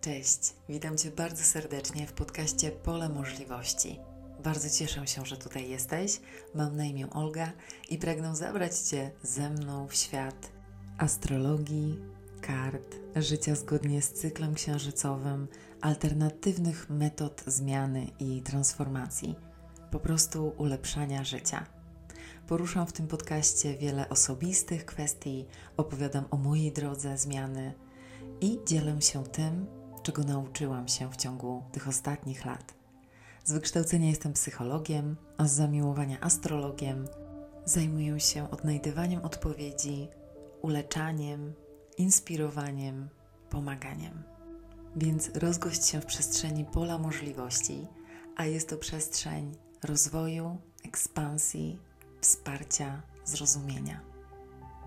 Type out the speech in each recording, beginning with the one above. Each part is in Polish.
Cześć, witam Cię bardzo serdecznie w podcaście Pole Możliwości. Bardzo cieszę się, że tutaj jesteś. Mam na imię Olga i pragnę zabrać Cię ze mną w świat astrologii, kart, życia zgodnie z cyklem księżycowym, alternatywnych metod zmiany i transformacji, po prostu ulepszania życia. Poruszam w tym podcaście wiele osobistych kwestii, opowiadam o mojej drodze zmiany i dzielę się tym, czego nauczyłam się w ciągu tych ostatnich lat. Z wykształcenia jestem psychologiem, a z zamiłowania astrologiem. Zajmuję się odnajdywaniem odpowiedzi, uleczaniem, inspirowaniem, pomaganiem. Więc rozgość się w przestrzeni pola możliwości, a jest to przestrzeń rozwoju, ekspansji, wsparcia, zrozumienia.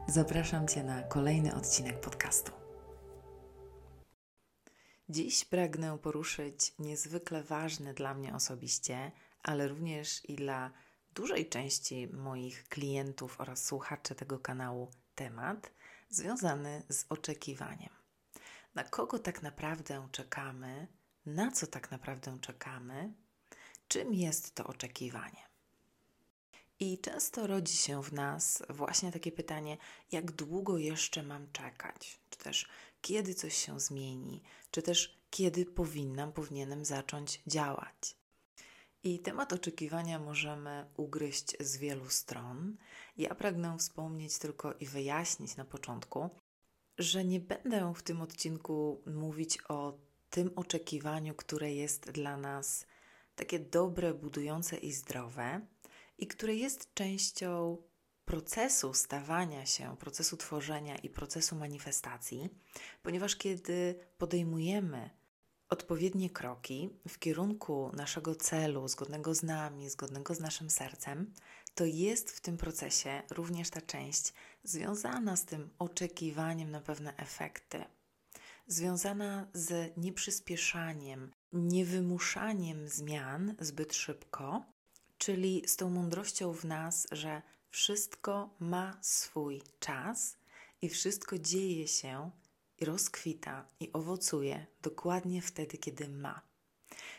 Zapraszam Cię na kolejny odcinek podcastu. Dziś pragnę poruszyć niezwykle ważny dla mnie osobiście, ale również i dla dużej części moich klientów oraz słuchaczy tego kanału temat związany z oczekiwaniem. Na kogo tak naprawdę czekamy, na co tak naprawdę czekamy, czym jest to oczekiwanie. I często rodzi się w nas właśnie takie pytanie, jak długo jeszcze mam czekać, czy też kiedy coś się zmieni, czy też kiedy powinnam, powinienem zacząć działać. I temat oczekiwania możemy ugryźć z wielu stron. Ja pragnę wspomnieć tylko i wyjaśnić na początku, że nie będę w tym odcinku mówić o tym oczekiwaniu, które jest dla nas takie dobre, budujące i zdrowe, i które jest częścią procesu stawania się, procesu tworzenia i procesu manifestacji, ponieważ kiedy podejmujemy odpowiednie kroki w kierunku naszego celu, zgodnego z nami, zgodnego z naszym sercem, to jest w tym procesie również ta część związana z tym oczekiwaniem na pewne efekty, związana z nieprzyspieszaniem, niewymuszaniem zmian zbyt szybko, czyli z tą mądrością w nas, że wszystko ma swój czas i wszystko dzieje się i rozkwita i owocuje dokładnie wtedy, kiedy ma.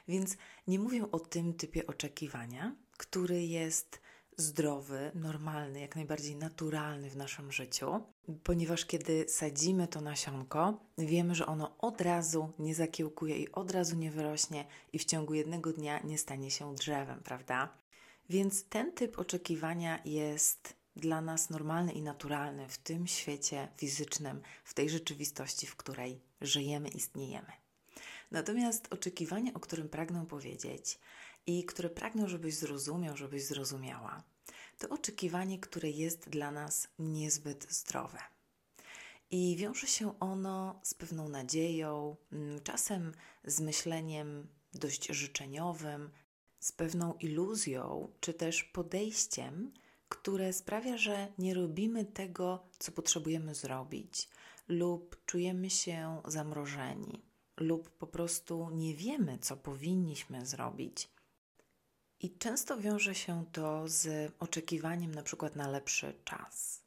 Więc nie mówię o tym typie oczekiwania, który jest zdrowy, normalny, jak najbardziej naturalny w naszym życiu, ponieważ kiedy sadzimy to nasionko, wiemy, że ono od razu nie zakiełkuje i od razu nie wyrośnie i w ciągu jednego dnia nie stanie się drzewem, prawda? Więc ten typ oczekiwania jest dla nas normalny i naturalny w tym świecie fizycznym, w tej rzeczywistości, w której żyjemy, istniejemy. Natomiast oczekiwanie, o którym pragnę powiedzieć i które pragnę, żebyś zrozumiał, żebyś zrozumiała, to oczekiwanie, które jest dla nas niezbyt zdrowe. I wiąże się ono z pewną nadzieją, mm, czasem z myśleniem dość życzeniowym, z pewną iluzją, czy też podejściem, które sprawia, że nie robimy tego, co potrzebujemy zrobić, lub czujemy się zamrożeni, lub po prostu nie wiemy, co powinniśmy zrobić. I często wiąże się to z oczekiwaniem na przykład na lepszy czas,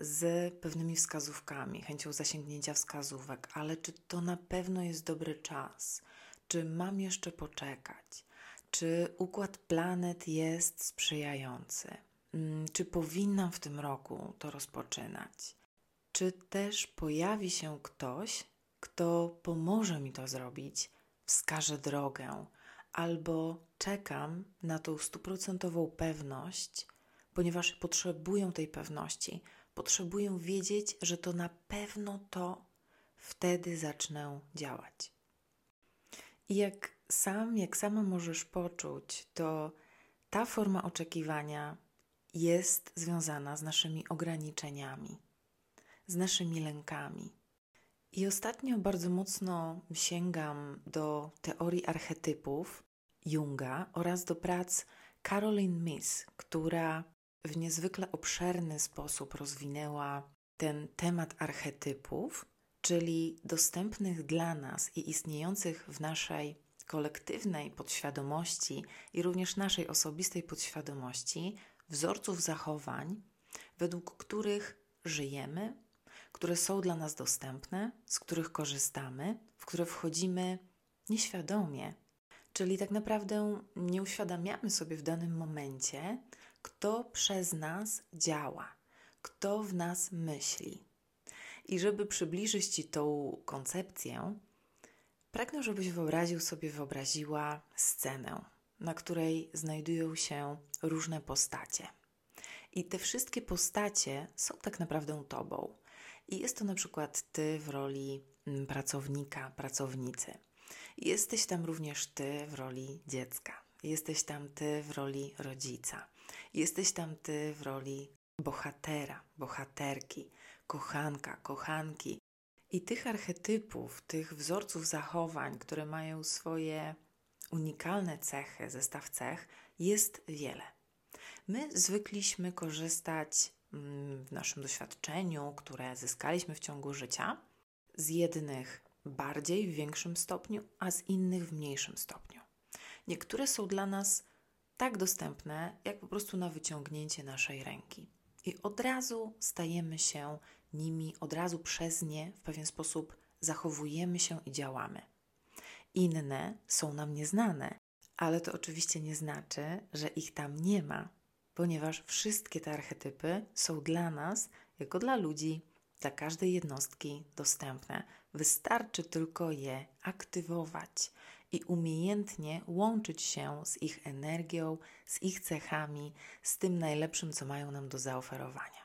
z pewnymi wskazówkami, chęcią zasięgnięcia wskazówek, ale czy to na pewno jest dobry czas? Czy mam jeszcze poczekać? Czy układ planet jest sprzyjający? Mm, czy powinnam w tym roku to rozpoczynać? Czy też pojawi się ktoś, kto pomoże mi to zrobić, wskaże drogę, albo czekam na tą stuprocentową pewność, ponieważ potrzebuję tej pewności, potrzebuję wiedzieć, że to na pewno to wtedy zacznę działać. I jak sam, jak sama możesz poczuć, to ta forma oczekiwania jest związana z naszymi ograniczeniami, z naszymi lękami. I ostatnio bardzo mocno sięgam do teorii archetypów Junga oraz do prac Caroline Miss, która w niezwykle obszerny sposób rozwinęła ten temat archetypów, czyli dostępnych dla nas i istniejących w naszej kolektywnej podświadomości i również naszej osobistej podświadomości wzorców zachowań, według których żyjemy, które są dla nas dostępne, z których korzystamy, w które wchodzimy nieświadomie. Czyli tak naprawdę nie uświadamiamy sobie w danym momencie, kto przez nas działa, kto w nas myśli. I żeby przybliżyć Ci tą koncepcję, pragnę, żebyś wyobraził sobie, wyobraziła scenę, na której znajdują się różne postacie. I te wszystkie postacie są tak naprawdę Tobą. I jest to na przykład Ty w roli mm, pracownika, pracownicy. Jesteś tam również Ty w roli dziecka. Jesteś tam Ty w roli rodzica. Jesteś tam Ty w roli bohatera, bohaterki, kochanka, kochanki. I tych archetypów, tych wzorców zachowań, które mają swoje unikalne cechy, zestaw cech, jest wiele. My zwykliśmy korzystać mm, w naszym doświadczeniu, które zyskaliśmy w ciągu życia, z jednych bardziej w większym stopniu, a z innych w mniejszym stopniu. Niektóre są dla nas tak dostępne, jak po prostu na wyciągnięcie naszej ręki. I od razu stajemy się nimi, od razu przez nie w pewien sposób zachowujemy się i działamy. Inne są nam nieznane, ale to oczywiście nie znaczy, że ich tam nie ma, ponieważ wszystkie te archetypy są dla nas, jako dla ludzi, dla każdej jednostki dostępne. Wystarczy tylko je aktywować i umiejętnie łączyć się z ich energią, z ich cechami, z tym najlepszym, co mają nam do zaoferowania.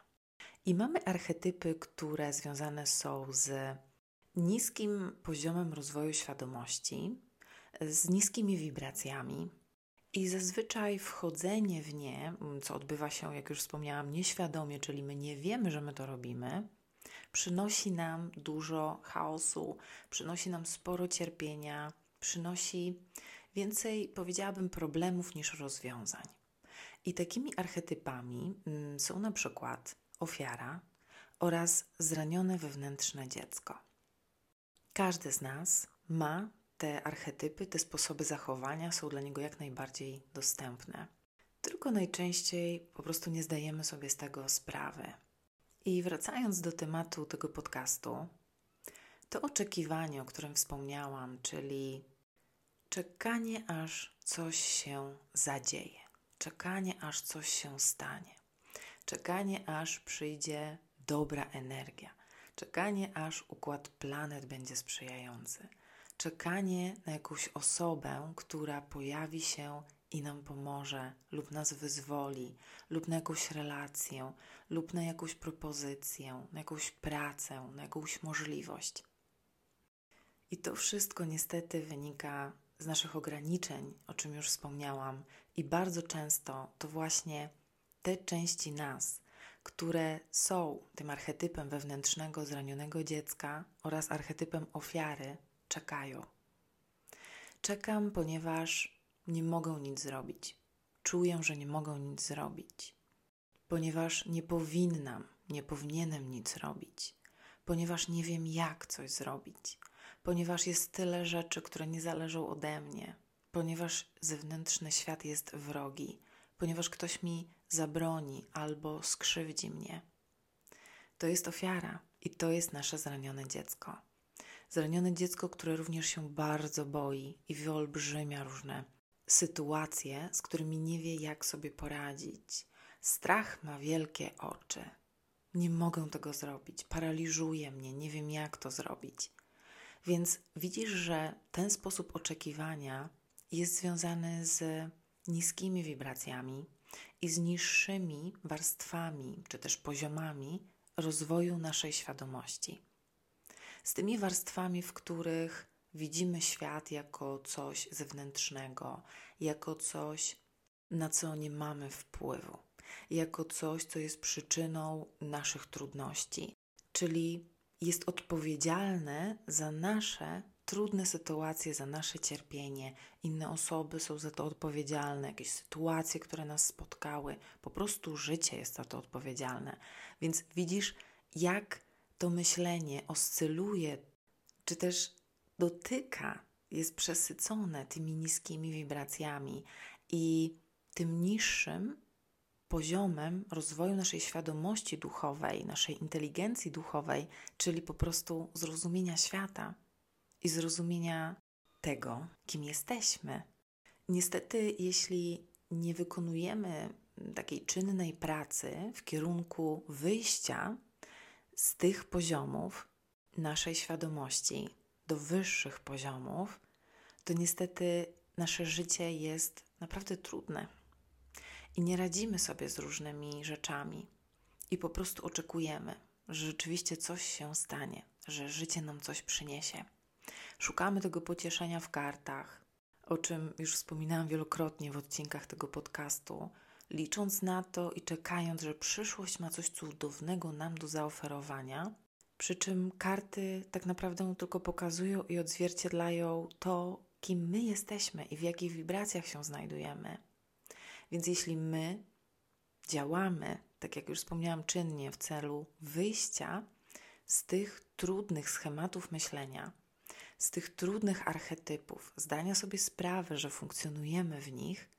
I mamy archetypy, które związane są z niskim poziomem rozwoju świadomości, z niskimi wibracjami. I zazwyczaj wchodzenie w nie, co odbywa się, jak już wspomniałam, nieświadomie, czyli my nie wiemy, że my to robimy, przynosi nam dużo chaosu, przynosi nam sporo cierpienia, przynosi więcej, powiedziałabym, problemów niż rozwiązań. I takimi archetypami mm, są na przykład ofiara oraz zranione wewnętrzne dziecko. Każdy z nas ma te archetypy, te sposoby zachowania, są dla niego jak najbardziej dostępne. Tylko najczęściej po prostu nie zdajemy sobie z tego sprawy. I wracając do tematu tego podcastu, to oczekiwanie, o którym wspomniałam, czyli czekanie, aż coś się zadzieje, czekanie, aż coś się stanie, czekanie, aż przyjdzie dobra energia, czekanie, aż układ planet będzie sprzyjający, czekanie na jakąś osobę, która pojawi się i nam pomoże, lub nas wyzwoli, lub na jakąś relację, lub na jakąś propozycję, na jakąś pracę, na jakąś możliwość. I to wszystko niestety wynika z naszych ograniczeń, o czym już wspomniałam, i bardzo często to właśnie te części nas, które są tym archetypem wewnętrznego zranionego dziecka oraz archetypem ofiary, czekają. Czekam, ponieważ nie mogą nic zrobić. Czuję, że nie mogą nic zrobić, ponieważ nie powinnam, nie powinienem nic robić, ponieważ nie wiem, jak coś zrobić, ponieważ jest tyle rzeczy, które nie zależą ode mnie, ponieważ zewnętrzny świat jest wrogi, ponieważ ktoś mi zabroni albo skrzywdzi mnie. To jest ofiara i to jest nasze zranione dziecko. Zranione dziecko, które również się bardzo boi i wyolbrzymia różne sytuacje, z którymi nie wie, jak sobie poradzić. Strach ma wielkie oczy. Nie mogę tego zrobić, paraliżuje mnie, nie wiem, jak to zrobić. Więc widzisz, że ten sposób oczekiwania jest związany z niskimi wibracjami i z niższymi warstwami czy też poziomami rozwoju naszej świadomości. Z tymi warstwami, w których widzimy świat jako coś zewnętrznego, jako coś, na co nie mamy wpływu, jako coś, co jest przyczyną naszych trudności, czyli jest odpowiedzialne za nasze trudne sytuacje, za nasze cierpienie. Inne osoby są za to odpowiedzialne, jakieś sytuacje, które nas spotkały, po prostu życie jest za to odpowiedzialne. Więc widzisz, jak to myślenie oscyluje, czy też dotyka, jest przesycone tymi niskimi wibracjami i tym niższym poziomem rozwoju naszej świadomości duchowej, naszej inteligencji duchowej, czyli po prostu zrozumienia świata i zrozumienia tego, kim jesteśmy. Niestety, jeśli nie wykonujemy takiej czynnej pracy w kierunku wyjścia z tych poziomów naszej świadomości do wyższych poziomów, to niestety nasze życie jest naprawdę trudne i nie radzimy sobie z różnymi rzeczami i po prostu oczekujemy, że rzeczywiście coś się stanie, że życie nam coś przyniesie. Szukamy tego pocieszenia w kartach, o czym już wspominałam wielokrotnie w odcinkach tego podcastu, licząc na to i czekając, że przyszłość ma coś cudownego nam do zaoferowania. Przy czym karty tak naprawdę tylko pokazują i odzwierciedlają to, kim my jesteśmy i w jakich wibracjach się znajdujemy. Więc jeśli my działamy, tak jak już wspomniałam, czynnie w celu wyjścia z tych trudnych schematów myślenia, z tych trudnych archetypów, zdania sobie sprawy, że funkcjonujemy w nich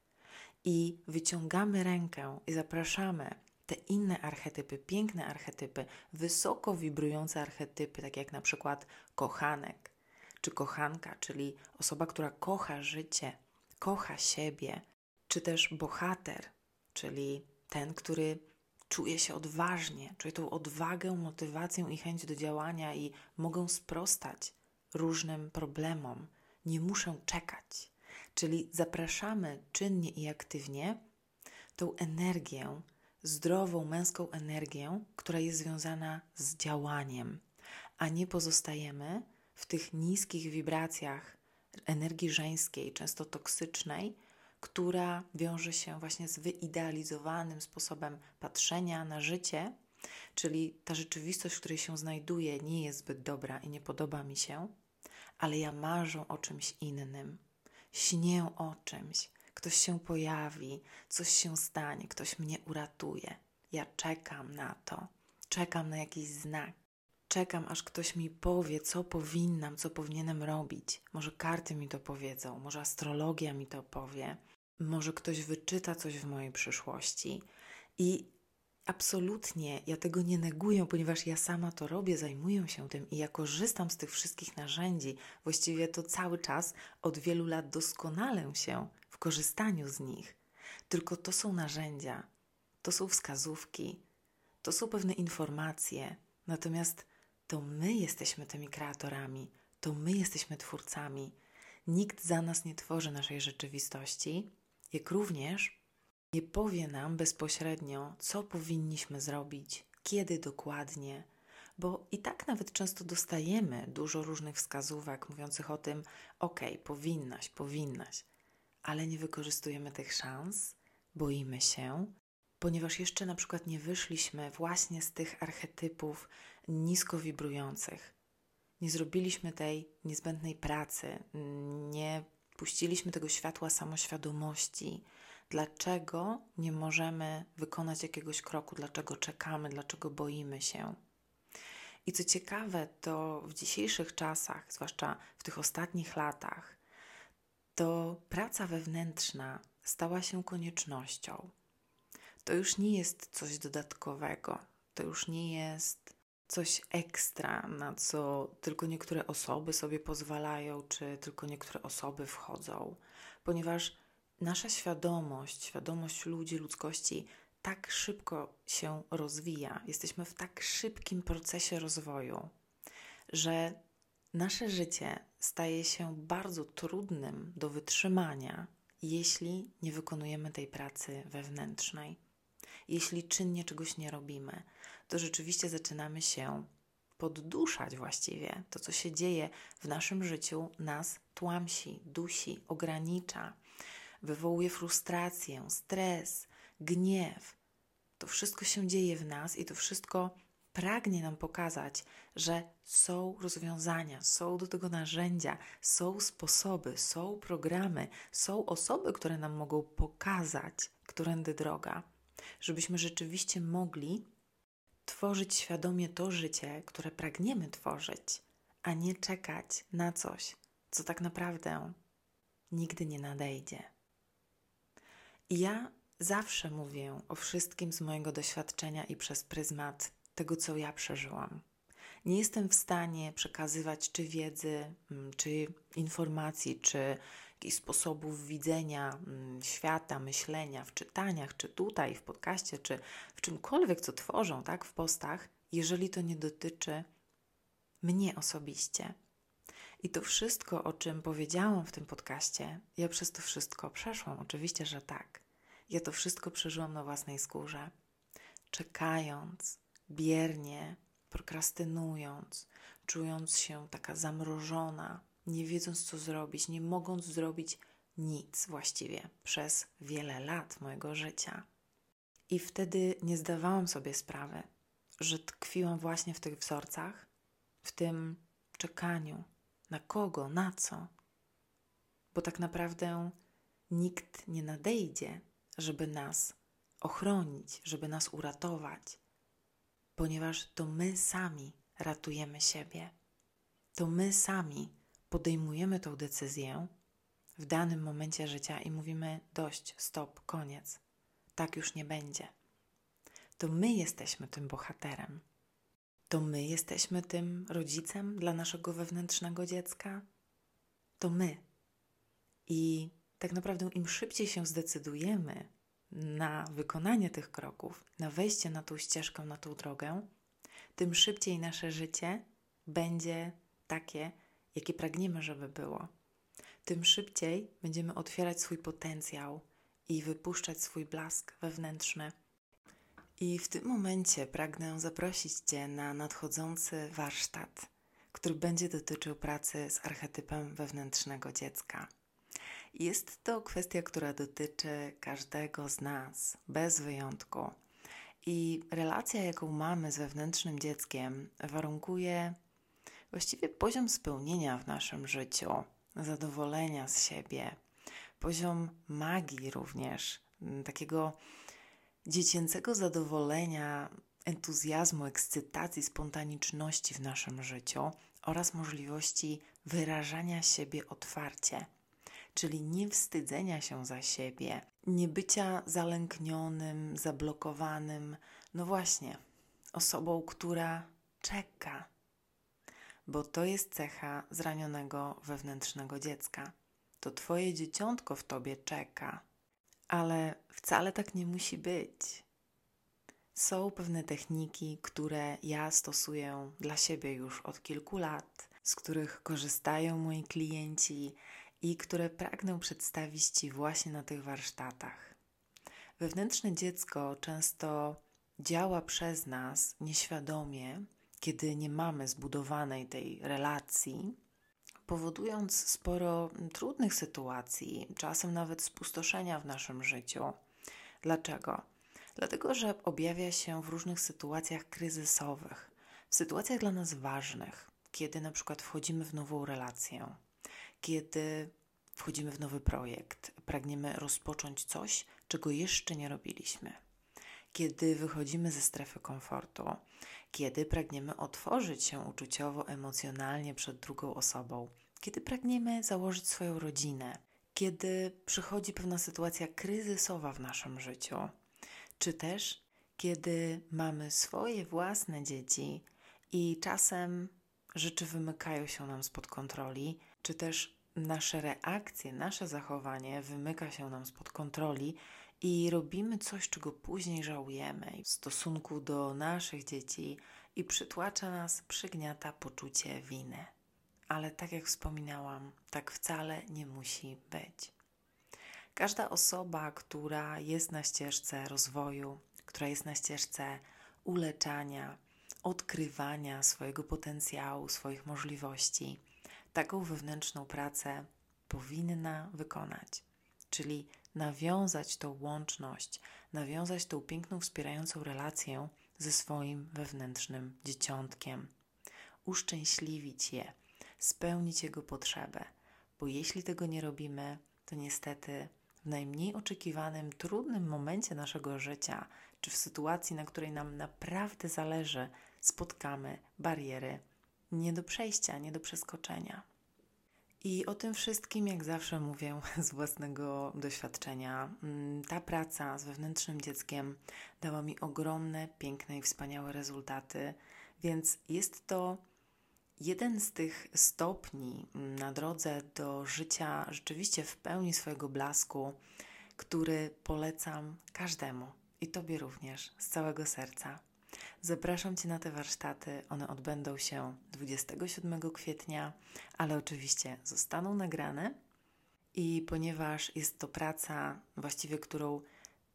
i wyciągamy rękę i zapraszamy te inne archetypy, piękne archetypy, wysoko wibrujące archetypy, tak jak na przykład kochanek czy kochanka, czyli osoba, która kocha życie, kocha siebie, czy też bohater, czyli ten, który czuje się odważnie, czuje tą odwagę, motywację i chęć do działania i mogą sprostać różnym problemom. Nie muszę czekać. Czyli zapraszamy czynnie i aktywnie tą energię, zdrową męską energię, która jest związana z działaniem, a nie pozostajemy w tych niskich wibracjach energii żeńskiej, często toksycznej, która wiąże się właśnie z wyidealizowanym sposobem patrzenia na życie, czyli ta rzeczywistość, w której się znajduję, nie jest zbyt dobra i nie podoba mi się, ale ja marzę o czymś innym, śnię o czymś, ktoś się pojawi, coś się stanie, ktoś mnie uratuje. Ja czekam na to, czekam na jakiś znak. Czekam, aż ktoś mi powie, co powinnam, co powinienem robić. Może karty mi to powiedzą, może astrologia mi to powie, może ktoś wyczyta coś w mojej przyszłości. I absolutnie ja tego nie neguję, ponieważ ja sama to robię, zajmuję się tym i ja korzystam z tych wszystkich narzędzi. Właściwie to cały czas od wielu lat doskonalę się w korzystaniu z nich. Tylko to są narzędzia, to są wskazówki, to są pewne informacje. Natomiast to my jesteśmy tymi kreatorami, to my jesteśmy twórcami. Nikt za nas nie tworzy naszej rzeczywistości, jak również nie powie nam bezpośrednio, co powinniśmy zrobić, kiedy dokładnie, bo i tak nawet często dostajemy dużo różnych wskazówek mówiących o tym, ok, powinnaś, powinnaś, ale nie wykorzystujemy tych szans, boimy się, ponieważ jeszcze na przykład nie wyszliśmy właśnie z tych archetypów nisko wibrujących. Nie zrobiliśmy tej niezbędnej pracy, nie puściliśmy tego światła samoświadomości. Dlaczego nie możemy wykonać jakiegoś kroku? Dlaczego czekamy? Dlaczego boimy się? I co ciekawe, to w dzisiejszych czasach, zwłaszcza w tych ostatnich latach, to praca wewnętrzna stała się koniecznością. To już nie jest coś dodatkowego, to już nie jest coś ekstra, na co tylko niektóre osoby sobie pozwalają, czy tylko niektóre osoby wchodzą, ponieważ nasza świadomość, świadomość ludzi, ludzkości tak szybko się rozwija, jesteśmy w tak szybkim procesie rozwoju, że nasze życie staje się bardzo trudnym do wytrzymania, jeśli nie wykonujemy tej pracy wewnętrznej, jeśli czynnie czegoś nie robimy to rzeczywiście zaczynamy się podduszać właściwie. To, co się dzieje w naszym życiu, nas tłamsi, dusi, ogranicza, wywołuje frustrację, stres, gniew. To wszystko się dzieje w nas i to wszystko pragnie nam pokazać, że są rozwiązania, są do tego narzędzia, są sposoby, są programy, są osoby, które nam mogą pokazać, którędy droga, żebyśmy rzeczywiście mogli tworzyć świadomie to życie, które pragniemy tworzyć, a nie czekać na coś, co tak naprawdę nigdy nie nadejdzie. Ja zawsze mówię o wszystkim z mojego doświadczenia i przez pryzmat tego, co ja przeżyłam. Nie jestem w stanie przekazywać czy wiedzy, mm, czy informacji, czy jakichś sposobów widzenia mm, świata, myślenia w czytaniach, czy tutaj w podcaście, czy w czymkolwiek, co tworzą, tak, w postach, jeżeli to nie dotyczy mnie osobiście. I to wszystko, o czym powiedziałam w tym podcaście, ja przez to wszystko przeszłam. Oczywiście, że tak. Ja to wszystko przeżyłam na własnej skórze. Czekając, biernie, prokrastynując, czując się taka zamrożona, nie wiedząc co zrobić, nie mogąc zrobić nic właściwie przez wiele lat mojego życia. I wtedy nie zdawałam sobie sprawy, że tkwiłam właśnie w tych wzorcach, w tym czekaniu na kogo, na co. Bo tak naprawdę nikt nie nadejdzie, żeby nas ochronić, żeby nas uratować, ponieważ to my sami ratujemy siebie. To my sami podejmujemy tą decyzję w danym momencie życia i mówimy: dość, stop, koniec. Tak już nie będzie. To my jesteśmy tym bohaterem. To my jesteśmy tym rodzicem dla naszego wewnętrznego dziecka. To my. I tak naprawdę, im szybciej się zdecydujemy na wykonanie tych kroków, na wejście na tą ścieżkę, na tą drogę, tym szybciej nasze życie będzie takie, jakie pragniemy, żeby było. Tym szybciej będziemy otwierać swój potencjał i wypuszczać swój blask wewnętrzny. I w tym momencie pragnę zaprosić Cię na nadchodzący warsztat, który będzie dotyczył pracy z archetypem wewnętrznego dziecka. Jest to kwestia, która dotyczy każdego z nas, bez wyjątku. I relacja, jaką mamy z wewnętrznym dzieckiem, warunkuje właściwie poziom spełnienia w naszym życiu, zadowolenia z siebie, poziom magii również, takiego dziecięcego zadowolenia, entuzjazmu, ekscytacji, spontaniczności w naszym życiu oraz możliwości wyrażania siebie otwarcie czyli nie wstydzenia się za siebie, nie bycia zalęknionym, zablokowanym, no właśnie, osobą, która czeka, bo to jest cecha zranionego wewnętrznego dziecka. To Twoje dzieciątko w Tobie czeka, ale wcale tak nie musi być. Są pewne techniki, które ja stosuję dla siebie już od kilku lat, z których korzystają moi klienci i które pragnę przedstawić Ci właśnie na tych warsztatach. Wewnętrzne dziecko często działa przez nas nieświadomie, kiedy nie mamy zbudowanej tej relacji, powodując sporo trudnych sytuacji, czasem nawet spustoszenia w naszym życiu. Dlaczego? Dlatego, że objawia się w różnych sytuacjach kryzysowych, w sytuacjach dla nas ważnych, kiedy na przykład wchodzimy w nową relację, kiedy wchodzimy w nowy projekt, pragniemy rozpocząć coś, czego jeszcze nie robiliśmy. Kiedy wychodzimy ze strefy komfortu, kiedy pragniemy otworzyć się uczuciowo, emocjonalnie przed drugą osobą, kiedy pragniemy założyć swoją rodzinę, kiedy przychodzi pewna sytuacja kryzysowa w naszym życiu, czy też kiedy mamy swoje własne dzieci i czasem rzeczy wymykają się nam spod kontroli, czy też nasze reakcje, nasze zachowanie wymyka się nam spod kontroli i robimy coś, czego później żałujemy w stosunku do naszych dzieci i przytłacza nas, przygniata poczucie winy. Ale tak jak wspominałam, tak wcale nie musi być. Każda osoba, która jest na ścieżce rozwoju, która jest na ścieżce uleczania, odkrywania swojego potencjału, swoich możliwości, taką wewnętrzną pracę powinna wykonać, czyli nawiązać tą łączność, nawiązać tą piękną, wspierającą relację ze swoim wewnętrznym dzieciątkiem, uszczęśliwić je, spełnić jego potrzebę, bo jeśli tego nie robimy, to niestety w najmniej oczekiwanym, trudnym momencie naszego życia, czy w sytuacji, na której nam naprawdę zależy, spotkamy bariery nie do przejścia, nie do przeskoczenia. I o tym wszystkim, jak zawsze mówię z własnego doświadczenia, mm, ta praca z wewnętrznym dzieckiem dała mi ogromne, piękne i wspaniałe rezultaty, więc jest to jeden z tych stopni mm, na drodze do życia rzeczywiście w pełni swojego blasku, który polecam każdemu i Tobie również z całego serca. Zapraszam Cię na te warsztaty. One odbędą się 27 kwietnia, ale oczywiście zostaną nagrane. I ponieważ jest to praca, właściwie którą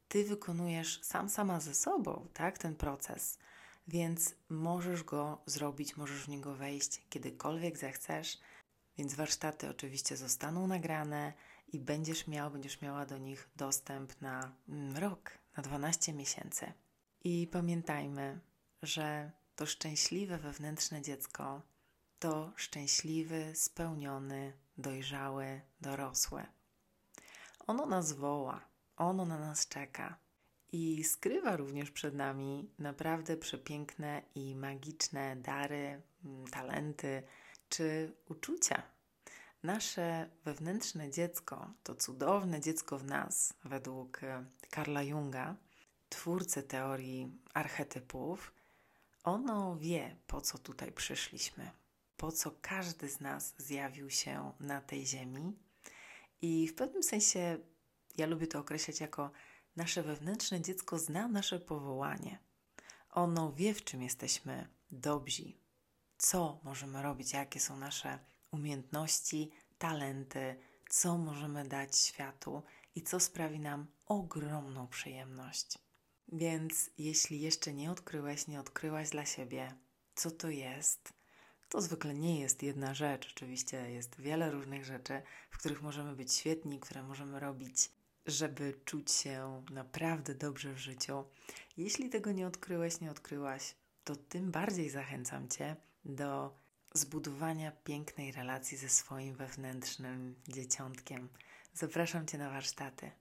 Ty wykonujesz sam, sama ze sobą, tak, ten proces, więc możesz go zrobić, możesz w niego wejść kiedykolwiek zechcesz. Więc warsztaty oczywiście zostaną nagrane i będziesz miał, będziesz miała do nich dostęp na mm, rok, na 12 miesięcy. I pamiętajmy, że to szczęśliwe wewnętrzne dziecko to szczęśliwy, spełniony, dojrzały, dorosły. Ono nas woła, ono na nas czeka i skrywa również przed nami naprawdę przepiękne i magiczne dary, mm, talenty czy uczucia. Nasze wewnętrzne dziecko, to cudowne dziecko w nas, według Karla Junga, twórcy teorii archetypów, ono wie, po co tutaj przyszliśmy, po co każdy z nas zjawił się na tej ziemi. I w pewnym sensie ja lubię to określać jako nasze wewnętrzne dziecko zna nasze powołanie. Ono wie, w czym jesteśmy dobrzy, co możemy robić, jakie są nasze umiejętności, talenty, co możemy dać światu i co sprawi nam ogromną przyjemność. Więc jeśli jeszcze nie odkryłeś, nie odkryłaś dla siebie, co to jest, to zwykle nie jest jedna rzecz. Oczywiście jest wiele różnych rzeczy, w których możemy być świetni, które możemy robić, żeby czuć się naprawdę dobrze w życiu. Jeśli tego nie odkryłeś, nie odkryłaś, to tym bardziej zachęcam Cię do zbudowania pięknej relacji ze swoim wewnętrznym dzieciątkiem. Zapraszam Cię na warsztaty.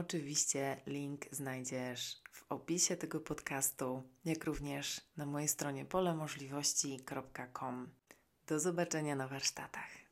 Oczywiście link znajdziesz w opisie tego podcastu, jak również na mojej stronie polemożliwości.com. Do zobaczenia na warsztatach.